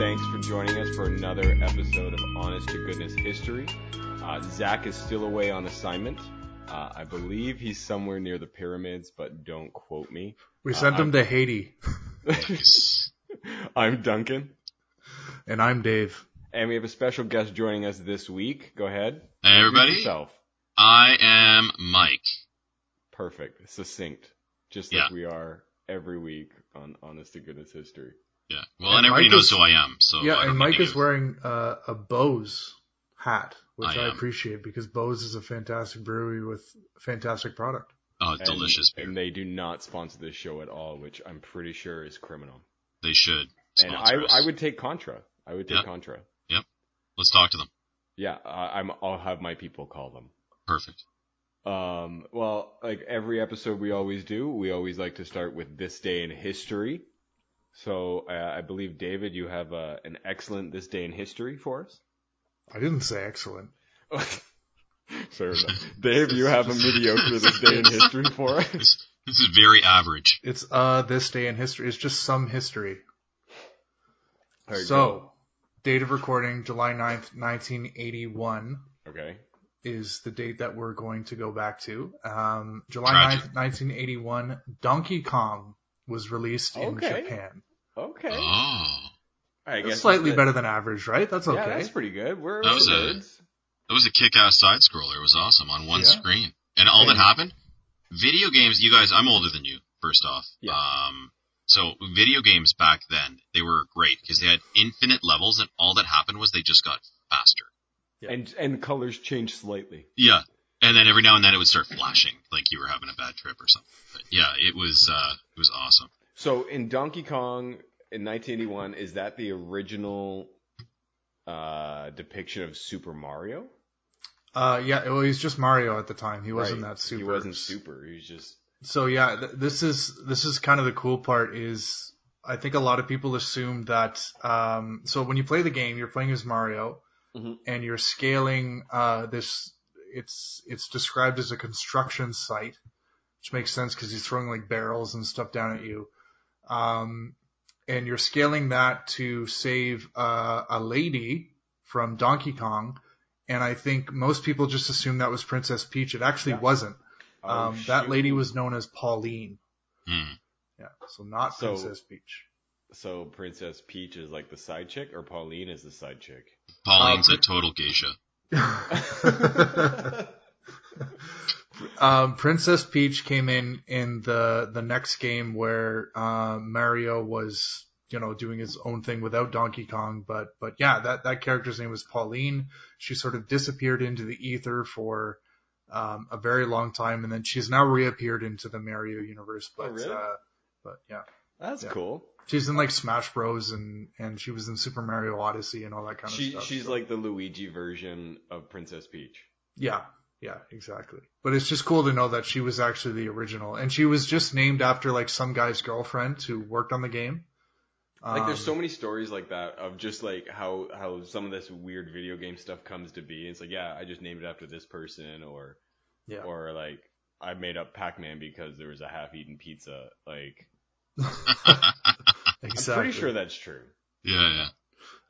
thanks for joining us for another episode of Honest to Goodness History. Uh, Zach is still away on assignment. Uh, I believe he's somewhere near the pyramids, but don't quote me. We sent Uh, him to Haiti. I'm Duncan, And I'm Dave. and we have a special guest joining us this week. Go ahead. Hey everybody, Introduce yourself. I am Mike. Perfect, succinct, just Yeah. like we are every week on Honest to Goodness History. Yeah, well, And and everybody Mike knows is- who I am, so yeah, and Mike is wearing uh, a Bose hat, which I I, appreciate because Bose is a fantastic brewery with fantastic product. Oh, And- delicious beer. And they do not sponsor this show at all, which I'm pretty sure is criminal. They should And I, us. I would take Contra. I would take Yep. Contra. Yep. Let's talk to them. Yeah, I, I'm. I'll have my people call them. Perfect. Um, well, like every episode we always do, we always like to start with this day in history. So uh, I believe David, you have uh, an excellent this day in history for us. I didn't say excellent. Fair enough. Dave, you have a mediocre this day in history for us. This, this is very average. It's uh this day in history. It's just some history. All right, so, date of recording, July 9th, 1981 okay, is the date that we're going to go back to. Um, July Tragic. 9th, 1981, Donkey Kong was released in Japan. okay. Oh, I That's slightly better than average, right? That's okay. Yeah, that's pretty good. We're That was we're a- that was a kick-ass side scroller. It was awesome on one Yeah. screen. And all that happened, video games. You guys, I'm older than you. First off, Yeah. um, so video games back then they were great because they had infinite levels, and all that happened was they just got faster. Yeah. And and colors change slightly. Yeah. And then every now and then it would start flashing like you were having a bad trip or something. But yeah, it was uh it was awesome. So in Donkey Kong in 1981, is that the original uh, depiction of Super Mario? Uh, yeah, well, he's just Mario at the time. He wasn't Right. that super. He wasn't super. He was just So yeah, th- this is this is kind of the cool part. Is I think a lot of people assume that. Um, so when you play the game, you're playing as Mario, Mhm. and you're scaling uh, this. It's it's described as a construction site, which makes sense because he's throwing like barrels and stuff down at you. Um, and you're scaling that to save uh, a lady from Donkey Kong. And I think most people just assume that was Princess Peach. It actually Yeah. wasn't. oh, Um, that lady was known as Pauline. Hmm. Yeah, so not So- Princess Peach. So Princess Peach is like the side chick, or Pauline is the side chick. Pauline's Uh, a total geisha. um, Princess Peach came in in the the next game where uh, Mario was, you know, doing his own thing without Donkey Kong. But but yeah, that that character's name was Pauline. She sort of disappeared into the ether for um, a very long time, and then she's now reappeared into the Mario universe. But Oh, really? uh, but yeah. That's Yeah. cool. She's in like Smash Bros and and she was in Super Mario Odyssey and all that kind of She stuff. she's so- like the Luigi version of Princess Peach. yeah, yeah, exactly. But it's just cool to know that she was actually the original, and she was just named after like some guy's girlfriend who worked on the game. Like there's so Um, many stories like that of just like how how some of this weird video game stuff comes to be. It's like yeah, I just named it after this person, or yeah. or like I made up Pac-Man because there was a half-eaten pizza. Like exactly. I'm pretty sure that's true. Yeah, yeah.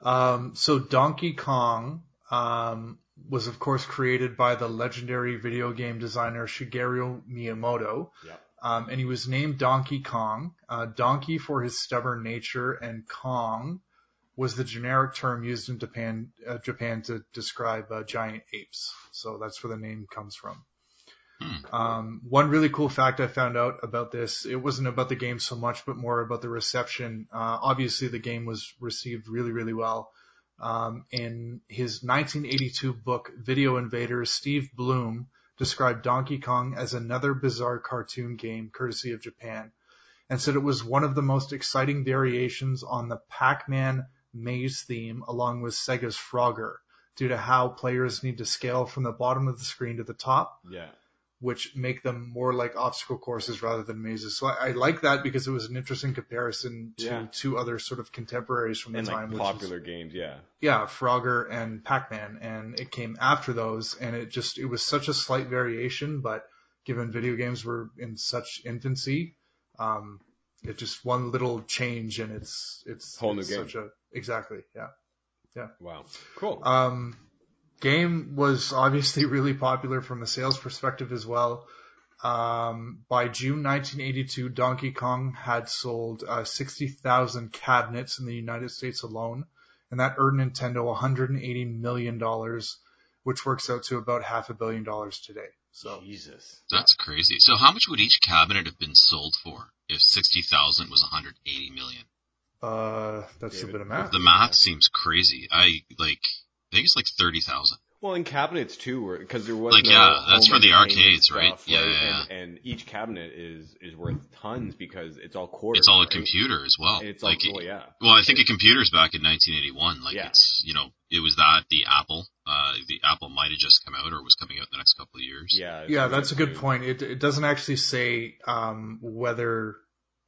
Um, so Donkey Kong um, was, of course, created by the legendary video game designer Shigeru Miyamoto. Yeah. Um, and he was named Donkey Kong. Uh, donkey for his stubborn nature, and Kong was the generic term used in Japan, uh, Japan to describe uh, giant apes. So that's where the name comes from. Hmm. Um, one really cool fact I found out about this, it wasn't about the game so much, but more about the reception. Uh, obviously the game was received really, really well. Um, in his 1982 book, Video Invaders, Steve Bloom described Donkey Kong as another bizarre cartoon game courtesy of Japan and said it was one of the most exciting variations on the Pac-Man maze theme along with Sega's Frogger due to how players need to scale from the bottom of the screen to the top Yeah. Which make them more like obstacle courses rather than mazes. So I, I like that because it was an interesting comparison to Yeah. two other sort of contemporaries from the And time. like which is- popular games, yeah. yeah, Frogger and Pac-Man, and it came after those, and it just it was such a slight variation, but given video games were in such infancy, um, it just one little change and it's it's Whole new it's game. Such a exactly. Yeah yeah. Wow. Cool. Um, game was obviously really popular from a sales perspective as well. Um, by June 1982, Donkey Kong had sold uh, 60,000 cabinets in the United States alone, and that earned Nintendo 180 million dollars, which works out to about half a billion dollars today. So Jesus. That's crazy. So how much would each cabinet have been sold for if 60,000 was 180 million? uh, that's David, a bit of math. The math seems crazy. I like, I think it's like 30,000. Well, in cabinets too, because there was Like, no yeah, that's for the entertainment arcades, right? stuff, Yeah, yeah, And, and each cabinet is is worth tons because it's all quarters. It's all a right? computer as well. And it's all like, well, yeah. well, I think a computer's back in 1981. Like Yeah. it's, you know, it was that the Apple, uh, the Apple might have just come out or was coming out in the next couple of years. Yeah. Yeah, that's a good point. It it doesn't actually say um, whether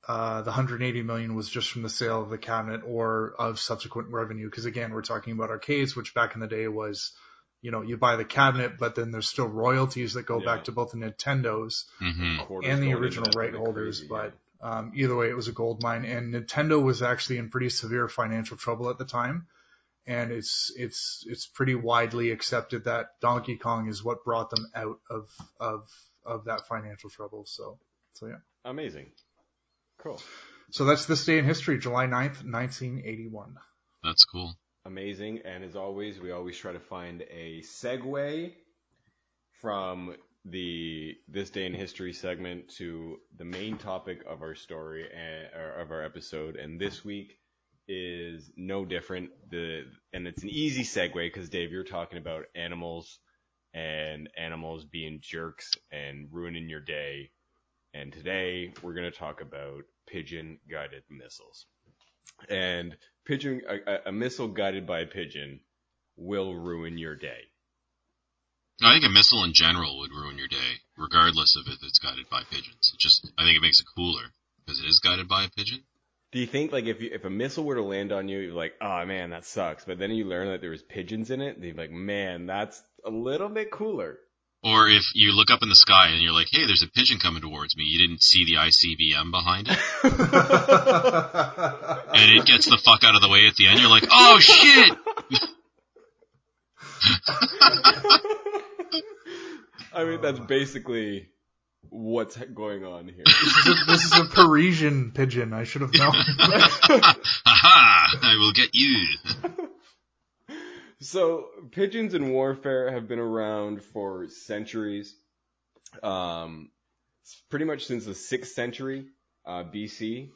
the 180 million was just from the sale of the cabinet or of subsequent revenue. Because again, we're talking about arcades, which back in the day was, you know, you buy the cabinet, but then there's still royalties that go Yeah. back to both the Nintendos hmm and the original right holders. crazy, but um, either way, it was a gold mine, and Nintendo was actually in pretty severe financial trouble at the time. And it's it's it's pretty widely accepted that Donkey Kong is what brought them out of of of that financial trouble. So so yeah. yeah. amazing. Cool. So that's this day in history, July 9th, 1981. That's cool. Amazing. And as always, we always try to find a segue from the this day in history segment to the main topic of our story and or of our episode. And this week is no different. The and it's an easy segue because Dave, you're talking about animals and animals being jerks and ruining your day. And today we're going to talk about pigeon guided missiles. And pigeon a, a- missile guided by a pigeon will ruin your day. I think a missile in general would ruin your day, regardless of if it's guided by pigeons. It just, I think it makes it cooler because it is guided by a pigeon. Do you think like if you, if a missile were to land on you, you're like, oh man, that sucks. But then you learn that there was pigeons in it, and you're like, man, that's a little bit cooler. Or if you look up in the sky and you're like, hey, there's a pigeon coming towards me, you didn't see the ICBM behind it, and it gets the fuck out of the way at the end, you're like, oh shit! I mean, that's basically what's going on here. This is, a, this is a Parisian pigeon. I should have known. Haha! I will get you. So pigeons in warfare have been around for centuries. Um, pretty much since the sixth century uh, BC.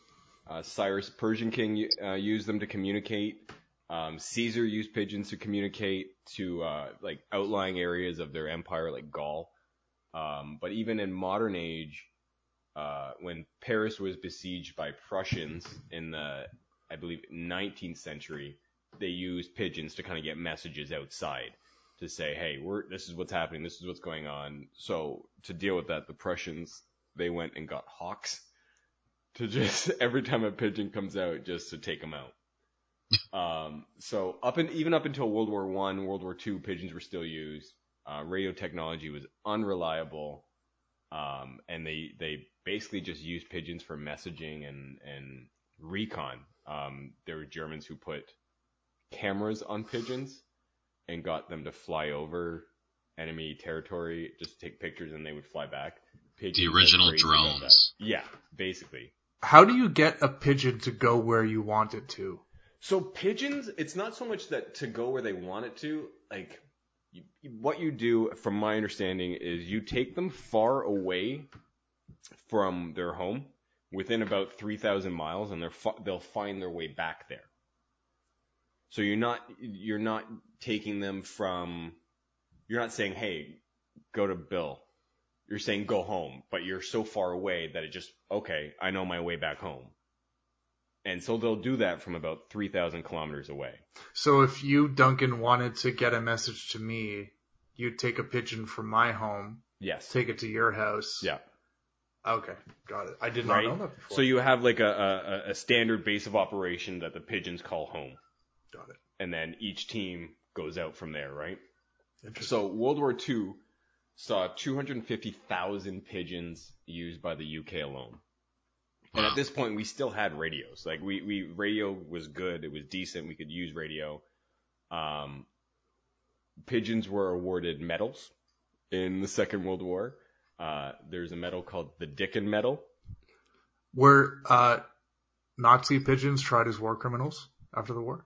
Uh, Cyrus, Persian king, uh, used them to communicate. Um, Caesar used pigeons to communicate to uh, like outlying areas of their empire, like Gaul. Um, but even in modern age, uh, when Paris was besieged by Prussians in the, I believe, 19th century, they used pigeons to kind of get messages outside to say, hey, we're this is what's happening, this is what's going on. So to deal with that, the Prussians they went and got hawks to just every time a pigeon comes out, just to take them out. um, so up and even up until World War One, World War Two, pigeons were still used. Uh, radio technology was unreliable, um, and they they basically just used pigeons for messaging and and recon. Um, there were Germans who put cameras on pigeons and got them to fly over enemy territory just to take pictures and they would fly back. Pigeons The original crazy about that. drones. Yeah, basically. How do you get a pigeon to go where you want it to? So pigeons, it's not so much that to go where they want it to. Like, you, what you do, from my understanding, is you take them far away from their home, within about three thousand miles, and they're fi- they'll find their way back there. So you're not you're not taking them from. You're not saying, "Hey, go to Bill." You're saying go home, but you're so far away that it just okay. I know my way back home. And so they'll do that from about 3,000 kilometers away. So if you, Duncan, wanted to get a message to me, you'd take a pigeon from my home, Yes. take it to your house. Yeah. Okay, got it. I did not Right. know that before. So you have like a, a, a standard base of operation that the pigeons call home. Got it. And then each team goes out from there, right? So World War II saw 250,000 pigeons used by the UK alone. And at this point, we still had radios. Like we, we radio was good. It was decent. We could use radio. Um, pigeons were awarded medals in the Second World War. Uh, there's a medal called the Dickin Medal. Were uh, Nazi pigeons tried as war criminals after the war?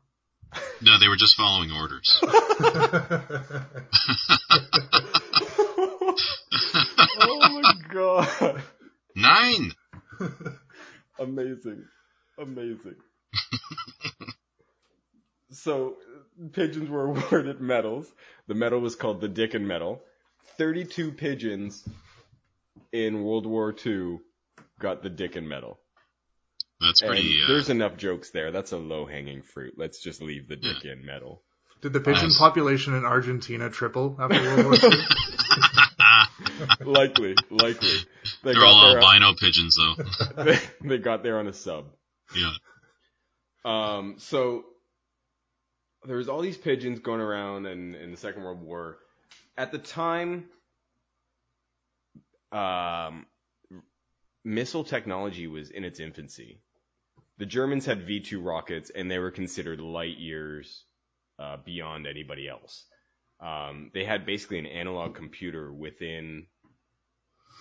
No, they were just following orders. oh my god! Nine. Amazing, amazing. so pigeons were awarded medals. The medal was called the Dickin Medal. Thirty-two pigeons in World War II got the Dickin Medal. That's And pretty. Uh, there's enough jokes there. That's a low-hanging fruit. Let's just leave the Yeah. Dickin Medal. Did the pigeon Nice. population in Argentina triple after World War II? likely, likely. They they're all there. albino pigeons, though. they, they got there on a sub. yeah. Um, so there was all these pigeons going around in, in the Second World War. At the time, um, missile technology was in its infancy. The Germans had V2 rockets, and they were considered light years uh, beyond anybody else. Um, they had basically an analog computer within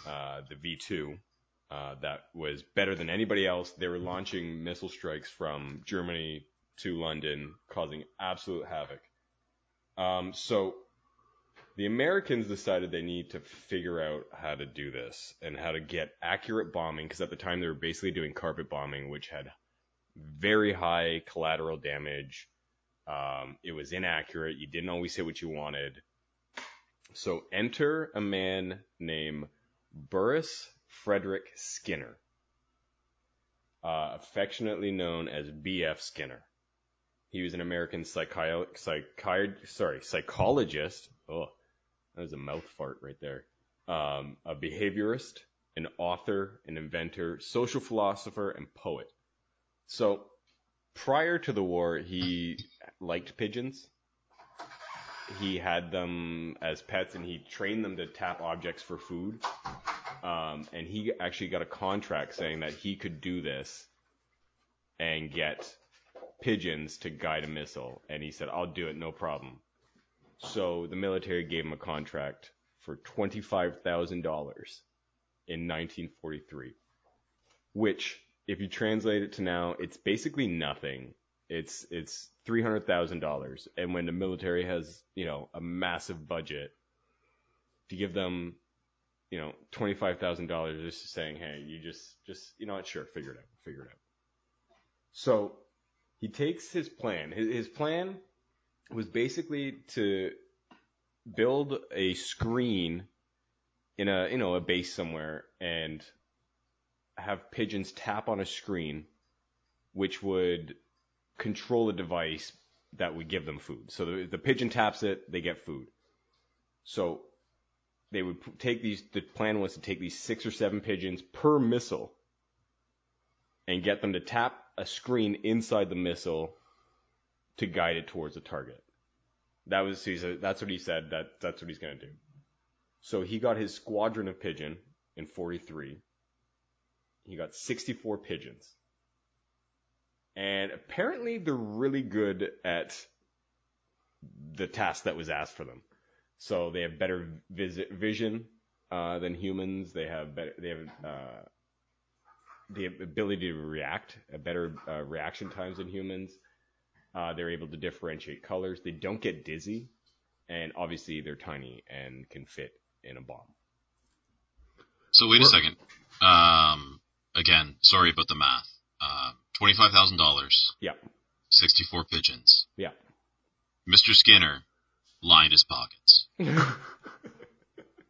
uh, the V2 uh, that was better than anybody else. They were launching missile strikes from Germany to London, causing absolute havoc. Um, so the Americans decided they need to figure out how to do this and how to get accurate bombing because at the time they were basically doing carpet bombing, which had very high collateral damage. Um, it was inaccurate. You didn't always hit what you wanted. So enter a man named Burrhus Frederic Skinner, uh, affectionately known as B.F. Skinner. He was an American psychi- psychi- sorry, psychologist. Oh, that was a mouth fart right there. Um, a behaviorist, an author, an inventor, social philosopher, and poet. So, prior to the war, he liked pigeons. He had them as pets, and he trained them to tap objects for food. Um, and he actually got a contract saying that he could do this and get pigeons to guide a missile. And he said, I'll do it, no problem. So the military gave him a contract for $25,000 in 1943, which, if you translate it to now, it's basically nothing. It's, it's $300,000. And when the military has, you know, a massive budget, to give them you know, twenty five thousand dollars just saying, hey, you just just you know sure, figure it out, figure it out. So he takes his plan. His, his plan was basically to build a screen in a you know a base somewhere and have pigeons tap on a screen, which would control a device that would give them food. So the, the pigeon taps it, they get food. So they would take these. The plan was to take these six or seven pigeons per missile and get them to tap a screen inside the missile to guide it towards a target. That was he said, that's what he said. That that's what he's gonna do. So he got his squadron of pigeon in 43. He got 64 pigeons. And apparently they're really good at the task that was asked for them. So they have better vis- vision uh, than humans. They have better. They have uh, the ability to react, a better uh, reaction times than humans. Uh, they're able to differentiate colors. They don't get dizzy, and obviously they're tiny and can fit in a bomb. So wait a second. Um, again, sorry about the math. Uh, twenty-five thousand dollars, Yeah, sixty-four pigeons. yeah. Mr. Skinner lined his pockets.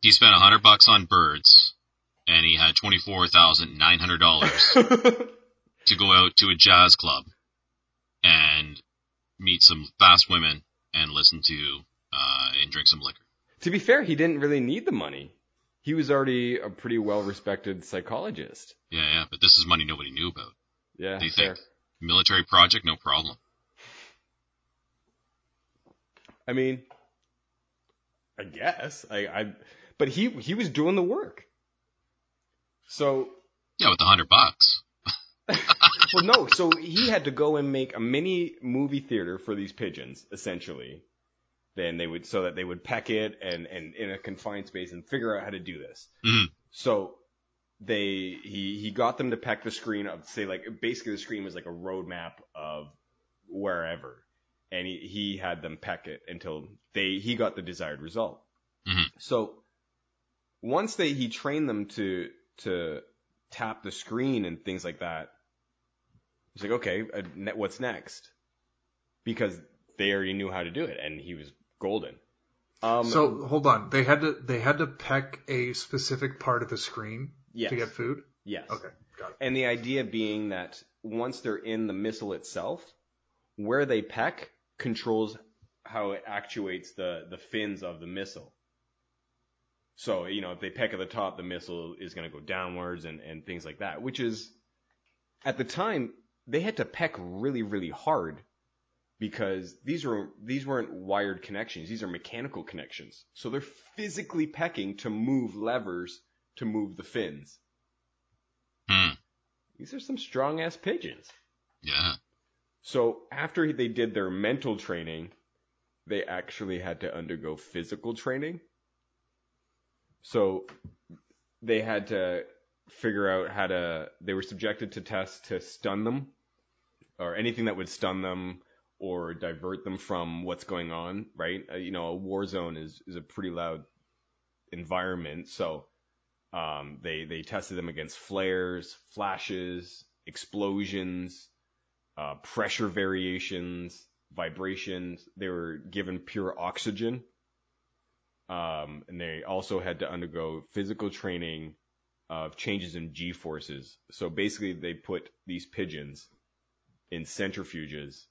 He spent a hundred bucks on birds, and he had twenty-four thousand nine hundred dollars to go out to a jazz club and meet some fast women and listen to uh, and drink some liquor. to be fair, he didn't really need the money. He was already a pretty well-respected psychologist. Yeah, yeah, but this is money nobody knew about. Yeah, They fair. think military project, no problem. I mean, I guess I, I, but he he was doing the work. So Yeah, with the hundred bucks. well, no. So he had to go and make a mini movie theater for these pigeons, essentially. Then they would, so that they would peck it and, and in a confined space and figure out how to do this. Mhm. So they, he, he got them to peck the screen of, say, like, basically the screen was like a roadmap of wherever. And he, he had them peck it until they, he got the desired result. Mhm. So once they, he trained them to, to tap the screen and things like that, He's like, okay, uh, what's next? Because they already knew how to do it, and he was golden. Um, So hold on, they had to they had to peck a specific part of the screen yes, to get food. yes, Okay, got it. And the idea being that once they're in the missile itself, where they peck controls how it actuates the the fins of the missile. So you know, if they peck at the top, the missile is going to go downwards and and things like that. Which is, at the time, they had to peck really really hard because these were these weren't wired connections; these are mechanical connections. So they're physically pecking to move levers to move the fins. Hmm. These are some strong ass pigeons. Yeah. So after they did their mental training, they actually had to undergo physical training. So they had to figure out how to, they were subjected to tests to stun them or anything that would stun them or divert them from what's going on, right? Uh, you know, a war zone is, is a pretty loud environment. So um, they, they tested them against flares, flashes, explosions, uh, pressure variations, vibrations. They were given pure oxygen. Um, and they also had to undergo physical training of changes in G forces. So basically, they put these pigeons in centrifuges,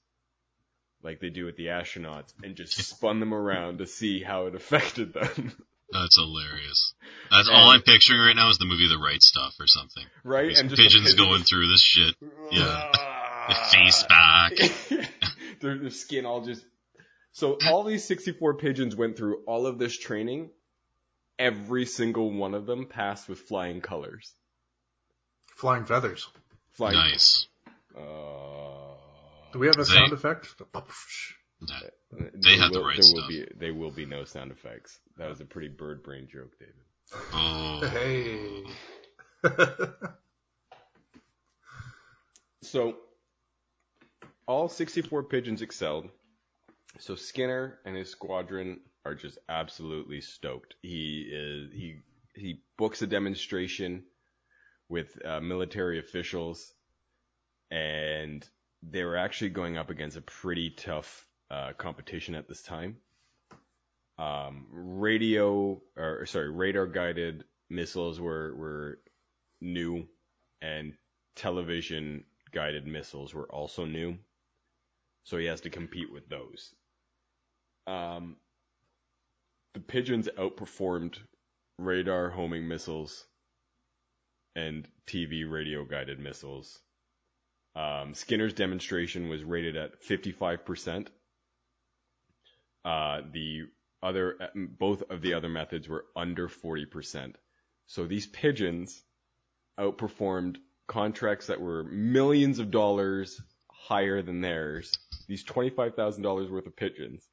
like they do with the astronauts, and just spun them around to see how it affected them. That's hilarious. That's all I'm picturing right now is the movie The Right Stuff or something. right? These and just the pigeons going through this shit. Yeah. The face back. their, their skin all just. So all these 64 pigeons went through all of this training. Every single one of them passed with flying colors. Flying feathers. Flying. Nice. Uh, Do we have a They- sound effect? Yeah. there They had the right there stuff. Will be, there will be no sound effects. That was a pretty bird brain joke, David. Oh. Hey. So all 64 pigeons excelled. So Skinner and his squadron are just absolutely stoked. He is he he books a demonstration with uh, military officials, and they were actually going up against a pretty tough uh, competition at this time. Um, radio or sorry, radar guided missiles were were new, and television guided missiles were also new. So he has to compete with those. Um, the pigeons outperformed radar homing missiles and TV radio guided missiles. Um, Skinner's demonstration was rated at 55%. Uh, the other, both of the other methods were under 40%. So these pigeons outperformed contracts that were millions of dollars higher than theirs. These $25,000 worth of pigeons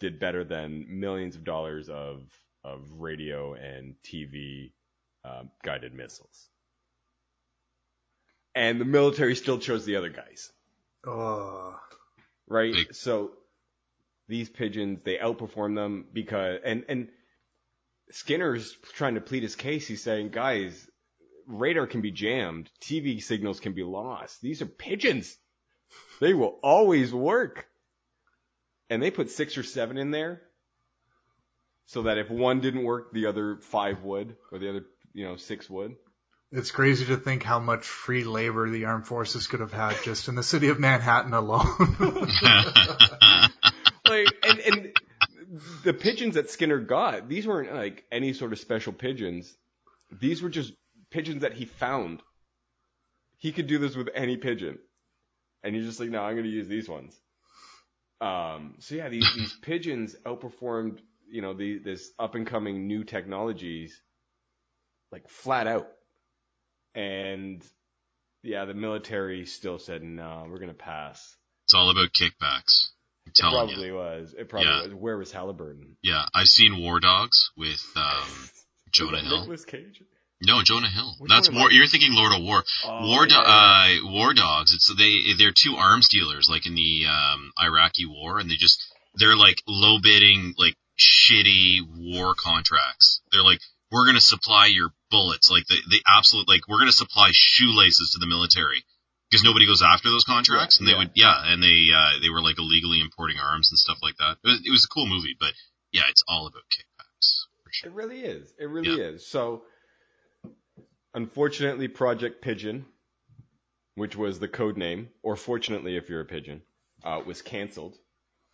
did better than millions of dollars of, of radio and TV um, guided missiles. And the military still chose the other guys Oh. right? So these pigeons, they outperform them because, and, and Skinner's trying to plead his case. He's saying, guys, radar can be jammed. TV signals can be lost. These are pigeons. They will always work. And they put six or seven in there so that if one didn't work, the other five would, or the other, you know, six would. It's crazy to think how much free labor the armed forces could have had just in the city of Manhattan alone. like and and the pigeons that Skinner got, these weren't like any sort of special pigeons. These were just pigeons that he found. He could do this with any pigeon, and he's just like, no, I'm going to use these ones. Um, so yeah, these these pigeons outperformed, you know, the this up and coming new technologies, like flat out, and yeah, the military still said no, we're gonna pass. It's all about kickbacks. It probably you. was. It probably Yeah. was. Where was Halliburton? Yeah, I've seen War Dogs with um, Jonah Hill. Nicolas Cage. No, Jonah Hill. Which That's War. You're thinking Lord of War. Oh, War, do- yeah. uh, War Dogs. It's they. They're two arms dealers, like in the um, Iraqi War, and they just they're like low bidding, like shitty war contracts. They're like, we're gonna supply your bullets, like the the absolute, like we're gonna supply shoelaces to the military because nobody goes after those contracts, Yeah, and they yeah. would, yeah, and they uh, they were like illegally importing arms and stuff like that. It was, it was a cool movie, but yeah, it's all about kickbacks for sure. It really is. It really is. So, unfortunately, Project Pigeon, which was the code name, or fortunately, if you're a pigeon, uh, was canceled.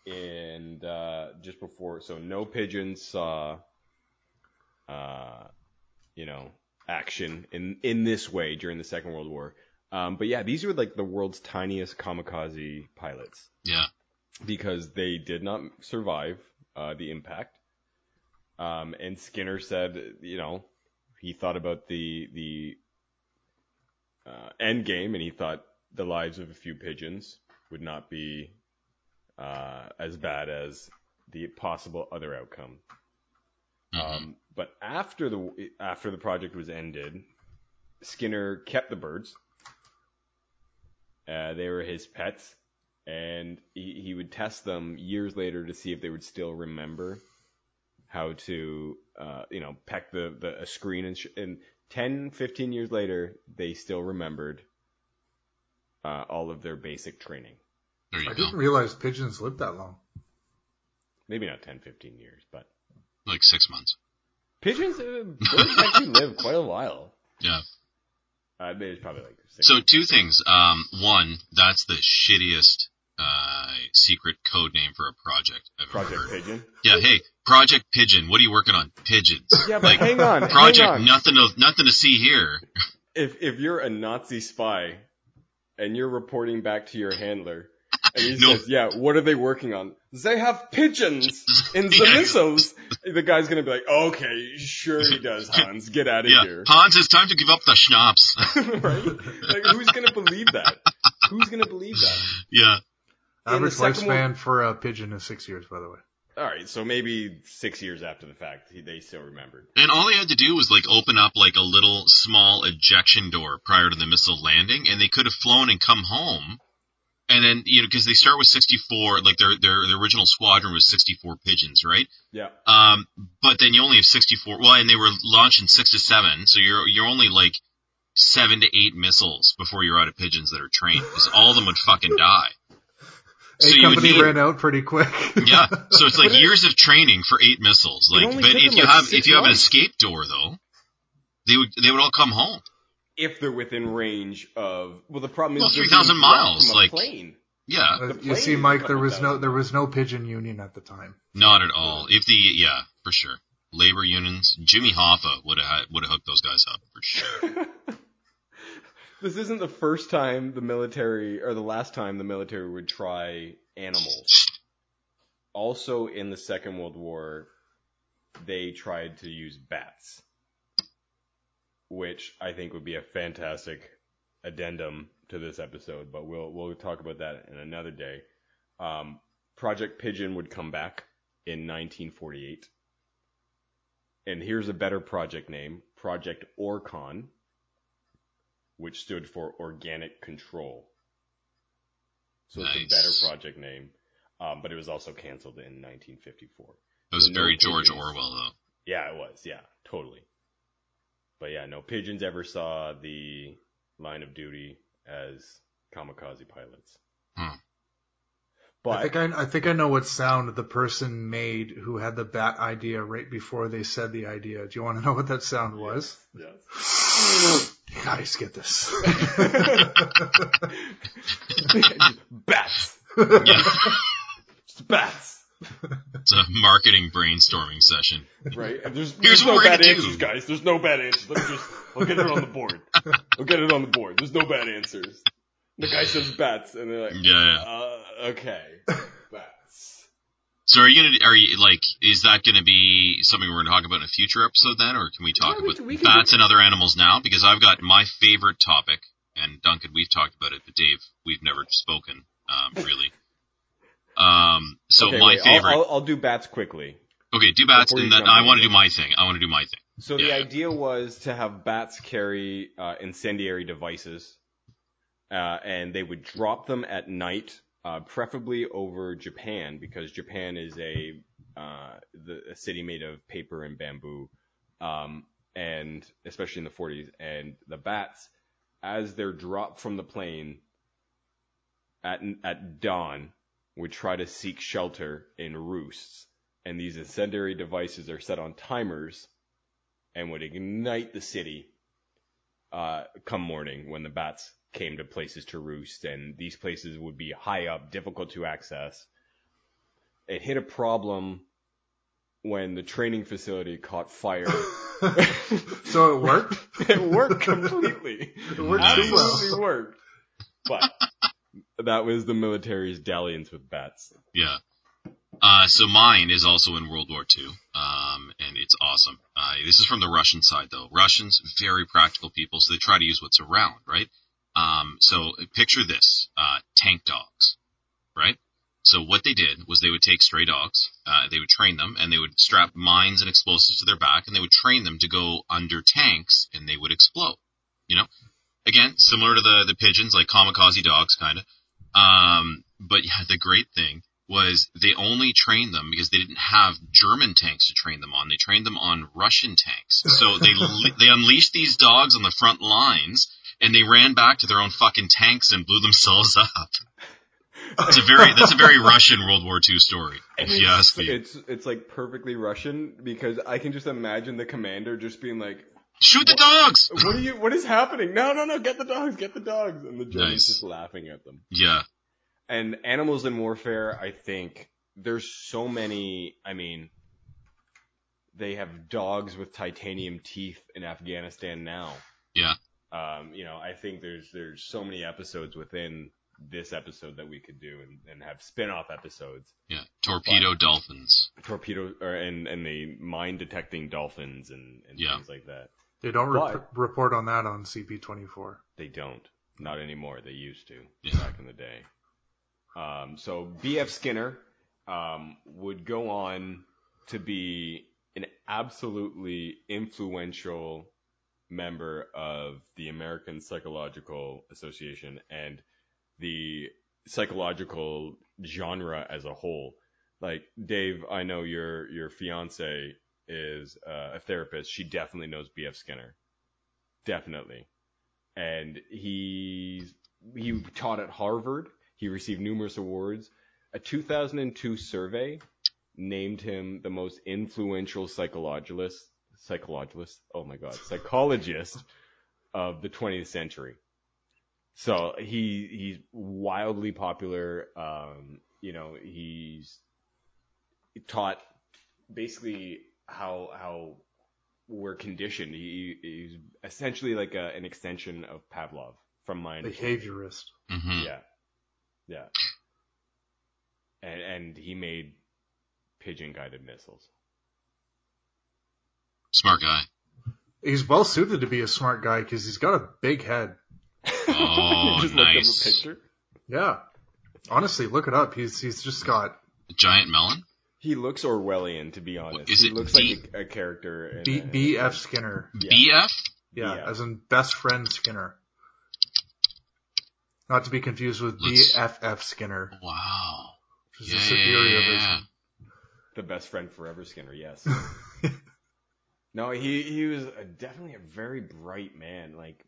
And uh, just before, so no pigeons saw, uh, you know, action in in this way during the Second World War. Um, but yeah, these were like the world's tiniest kamikaze pilots Yeah, because they did not survive uh, the impact. Um, and Skinner said, you know, he thought about the the uh, end game, and he thought the lives of a few pigeons would not be uh, as bad as the possible other outcome. Mhm. Um, but after the after the project was ended, Skinner kept the birds. Uh, they were his pets, and he, he would test them years later to see if they would still remember how to, uh, you know, peck the, the a screen. And, sh- and 10, 15 years later, they still remembered uh, all of their basic training. there you I go. didn't realize pigeons lived that long. Maybe not 10, 15 years, but Like six months. Pigeons, uh, birds actually live quite a while. Yeah. Uh, maybe it's probably like six. So two things. Um, one, that's the shittiest uh, secret code name for a project I've ever Project heard. Pigeon. Yeah. Hey, Project Pigeon. What are you working on? Pigeons. Yeah, but Like, hang on, hang Project on. nothing to nothing to see here. if if you're a Nazi spy and you're reporting back to your handler and he No. says, "Yeah, what are they working on? They have pigeons in the Yeah. missiles." The guy's gonna be like, "Okay, sure he does, Hans. Get out of Yeah. here." Hans, it's time to give up the schnapps. right? Like, who's gonna believe that? Who's gonna believe that? yeah. In the Average second lifespan for a pigeon is six years, by the way. All right, so maybe six years after the fact, he, they still remembered. And all they had to do was like open up like a little small ejection door prior to the missile landing, and they could have flown and come home. And then you know because they start with 64, like their their their original squadron was 64 pigeons, right? Yeah, Um, but then you only have 64. Well, and they were launched in six to seven, so you're you're only like seven to eight missiles before you're out of pigeons that are trained, because all of them would fucking die. So A you would company need- ran out pretty quick. Yeah, so it's like years of training for eight missiles. Like, but if you like, have if you have an escape door though, they would they would all come home. If they're within range of well, the problem is Well, 3,000 miles, from a like- plane. Yeah, The you see, Mike, there was no there was no pigeon union at the time. not at all. If the yeah, for sure. Labor unions, Jimmy Hoffa would have would have hooked those guys up for sure. This isn't the first time the military, or the last time the military would try animals. Also, in the Second World War, they tried to use bats, which I think would be a fantastic addendum to this episode. But we'll we'll talk about that in another day. Um, Project Pigeon would come back in 1948, and here's a better project name: Project Orcon which stood for Organic Control. So it's a better project name, um, but it was also canceled in 1954. That was no very George pigeons. Orwell though. Yeah, it was. Yeah, totally. But yeah, no pigeons ever saw the line of duty as kamikaze pilots. Hmm. But I think I, I think I know what sound the person made who had the bat idea right before they said the idea. Do you want to know what that sound was? yes. Guys, get this. bats, Yeah, Just bats. It's a marketing brainstorming session. Right? And there's, Here's there's what no we're bad gonna do. answers, guys. There's no bad answers. Let me just, I'll get it on the board. I'll get it on the board. There's no bad answers. The guy says bats, and they're like, Yeah, yeah. uh, okay, bats. So are you gonna are you like is that gonna be something we're gonna talk about in a future episode then, or can we talk Yeah, about we can bats and other animals now? Because I've got my favorite topic, and Duncan, we've talked about it, but Dave, we've never spoken um, really. Um, so Okay, my wait, I'll- favorite. I'll, I'll do bats quickly. okay, do bats, and then I want to do my thing. I want to do my thing. So the idea was to have bats carry uh, incendiary devices, uh, and they would drop them at night, uh, preferably over Japan, because Japan is a uh, the, a city made of paper and bamboo, um, and especially in the 40s. And the bats, as they're dropped from the plane at at dawn, would try to seek shelter in roosts. And these incendiary devices are set on timers and would ignite the city uh, come morning when the bats came to places to roost, and these places would be high up, difficult to access. It hit a problem when the training facility caught fire. so it worked. it worked completely. It worked too well. Absolutely worked. But that was the military's dalliance with bats. Yeah. Uh, so mine is also in World War II, um, and it's awesome. Uh, this is from the Russian side, though. Russians, very practical people, so they try to use what's around, right? Um, so picture this: uh, tank dogs, right? So what they did was they would take stray dogs, uh, they would train them, and they would strap mines and explosives to their back, and they would train them to go under tanks, and they would explode. You know, again, similar to the the pigeons, like kamikaze dogs, kind of. Um, but yeah, the great thing was they only trained them because they didn't have German tanks to train them on. They trained them on Russian tanks. So they li- they unleashed these dogs on the front lines, and they ran back to their own fucking tanks and blew themselves up. It's a very that's a very Russian World War II story, if you ask me. It's it's like perfectly Russian because I can just imagine the commander just being like, Shoot the dogs! "What are you? What is happening? No, no, no! Get the dogs! Get the dogs!" And the Germans Nice. just laughing at them. Yeah, And animals in warfare, I think there's so many. I mean, they have dogs with titanium teeth in Afghanistan now. yeah, Um, you know, I think there's there's so many episodes within this episode that we could do and, and have spin-off episodes. yeah. Torpedo dolphins. Torpedo or and and the mine detecting dolphins and, and Yeah. things like that. They don't But- report on that on CP24. They don't. Not anymore. They used to back in the day. Um, so B.F. Skinner um, would go on to be an absolutely influential member of the American Psychological Association and the psychological genre as a whole. Like Dave, I know your your fiance is uh, a therapist. She definitely knows B.F. Skinner. Definitely and he he taught at Harvard. He received numerous awards. A 2002 survey named him the most influential psychologist psychologist. Oh my god, psychologist of the 20th century. So he he's wildly popular. Um, you know, he's taught basically how how we're conditioned. He, he's essentially like a, an extension of Pavlov, from my understanding. Behaviorist. hmm Yeah, yeah. And and he made pigeon guided missiles. Smart guy. He's well suited to be a smart guy because he's got a big head. Oh, You just looked up nice. a picture. Yeah. Honestly, look it up. He's he's just got A giant melon. He looks Orwellian, to be honest. Is he looks D- like a, a character. In B, a- B.F. Skinner. Yeah. BF. Yeah, BF. as in best friend Skinner. Not to be confused with Let's- BFF Skinner, Wow. which is Yeah, a yeah, superior yeah, yeah. The best friend forever, Skinner. Yes. no, he he was a, definitely a very bright man. Like,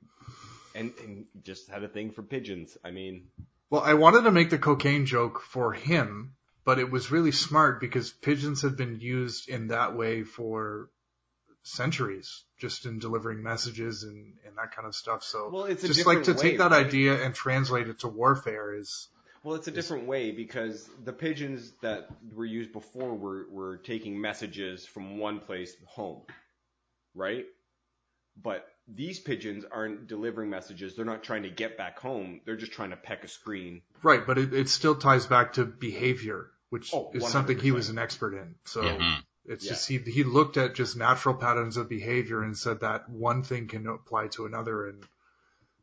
and and just had a thing for pigeons. I mean, well, I wanted to make the cocaine joke for him, but it was really smart because pigeons have been used in that way for centuries, just in delivering messages and, and that kind of stuff. So well, it's a just like to take that right? idea and translate it to warfare is Well, it's a different way because the pigeons that were used before were, were taking messages from one place home, right? But these pigeons aren't delivering messages. They're not trying to get back home. They're just trying to peck a screen. right, but it, it still ties back to behavior, which Oh, is something he was an expert in. So Mhm. It's Yeah. just he he looked at just natural patterns of behavior and said that one thing can apply to another, and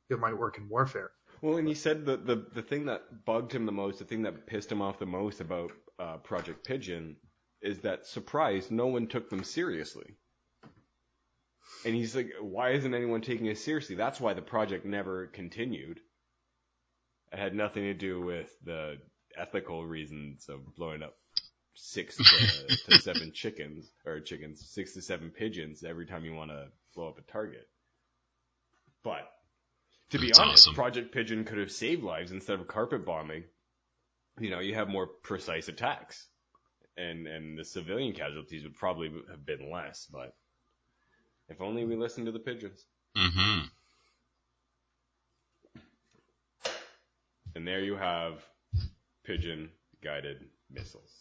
it might work in warfare. Well, and he said the, the the thing that bugged him the most, the thing that pissed him off the most about uh, Project Pigeon, is that surprise, no one took them seriously. And he's like, why isn't anyone taking it seriously? That's why the project never continued. It had nothing to do with the ethical reasons of blowing up six to, to seven chickens or chickens, six to seven pigeons every time you want to blow up a target. But to be That's honest, awesome. Project Pigeon could have saved lives instead of carpet bombing. You know, you have more precise attacks, and and the civilian casualties would probably have been less. But if only we listened to the pigeons. Mm-hmm. And there you have pigeon guided missiles.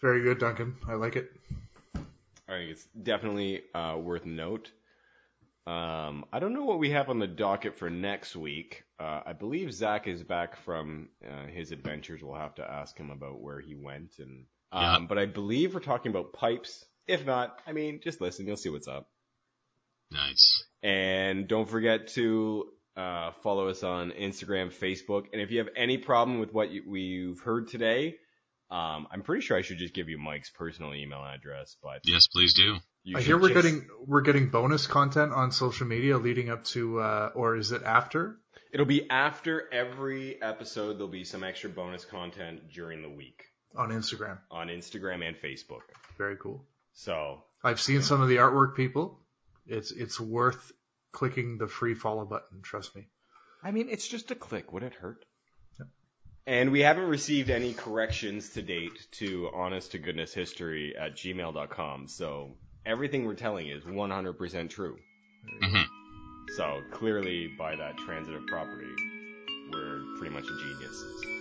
Very good, Duncan. I like it. I think it's definitely uh, worth note. Um, I don't know what we have on the docket for next week. Uh, I believe Zach is back from uh, his adventures. We'll have to ask him about where he went, and um, Yeah. but I believe we're talking about pipes. If not, I mean, just listen. You'll see what's up. Nice. And don't forget to uh, follow us on Instagram, Facebook. And if you have any problem with what you, we've heard today, um, I'm pretty sure I should just give you Mike's personal email address. But Yes, please do. I hear we're just- getting we're getting bonus content on social media leading up to, uh, or is it after? It'll be after every episode. There'll be some extra bonus content during the week On Instagram. on Instagram and Facebook. Very cool. So I've seen some of the artwork, people. It's it's worth clicking the free follow button. Trust me. I mean, it's just a click. Would it hurt? And we haven't received any corrections to date to honest to goodness history at gmail.com. So everything we're telling is 100% true. hmm So clearly, by that transitive property, we're pretty much geniuses.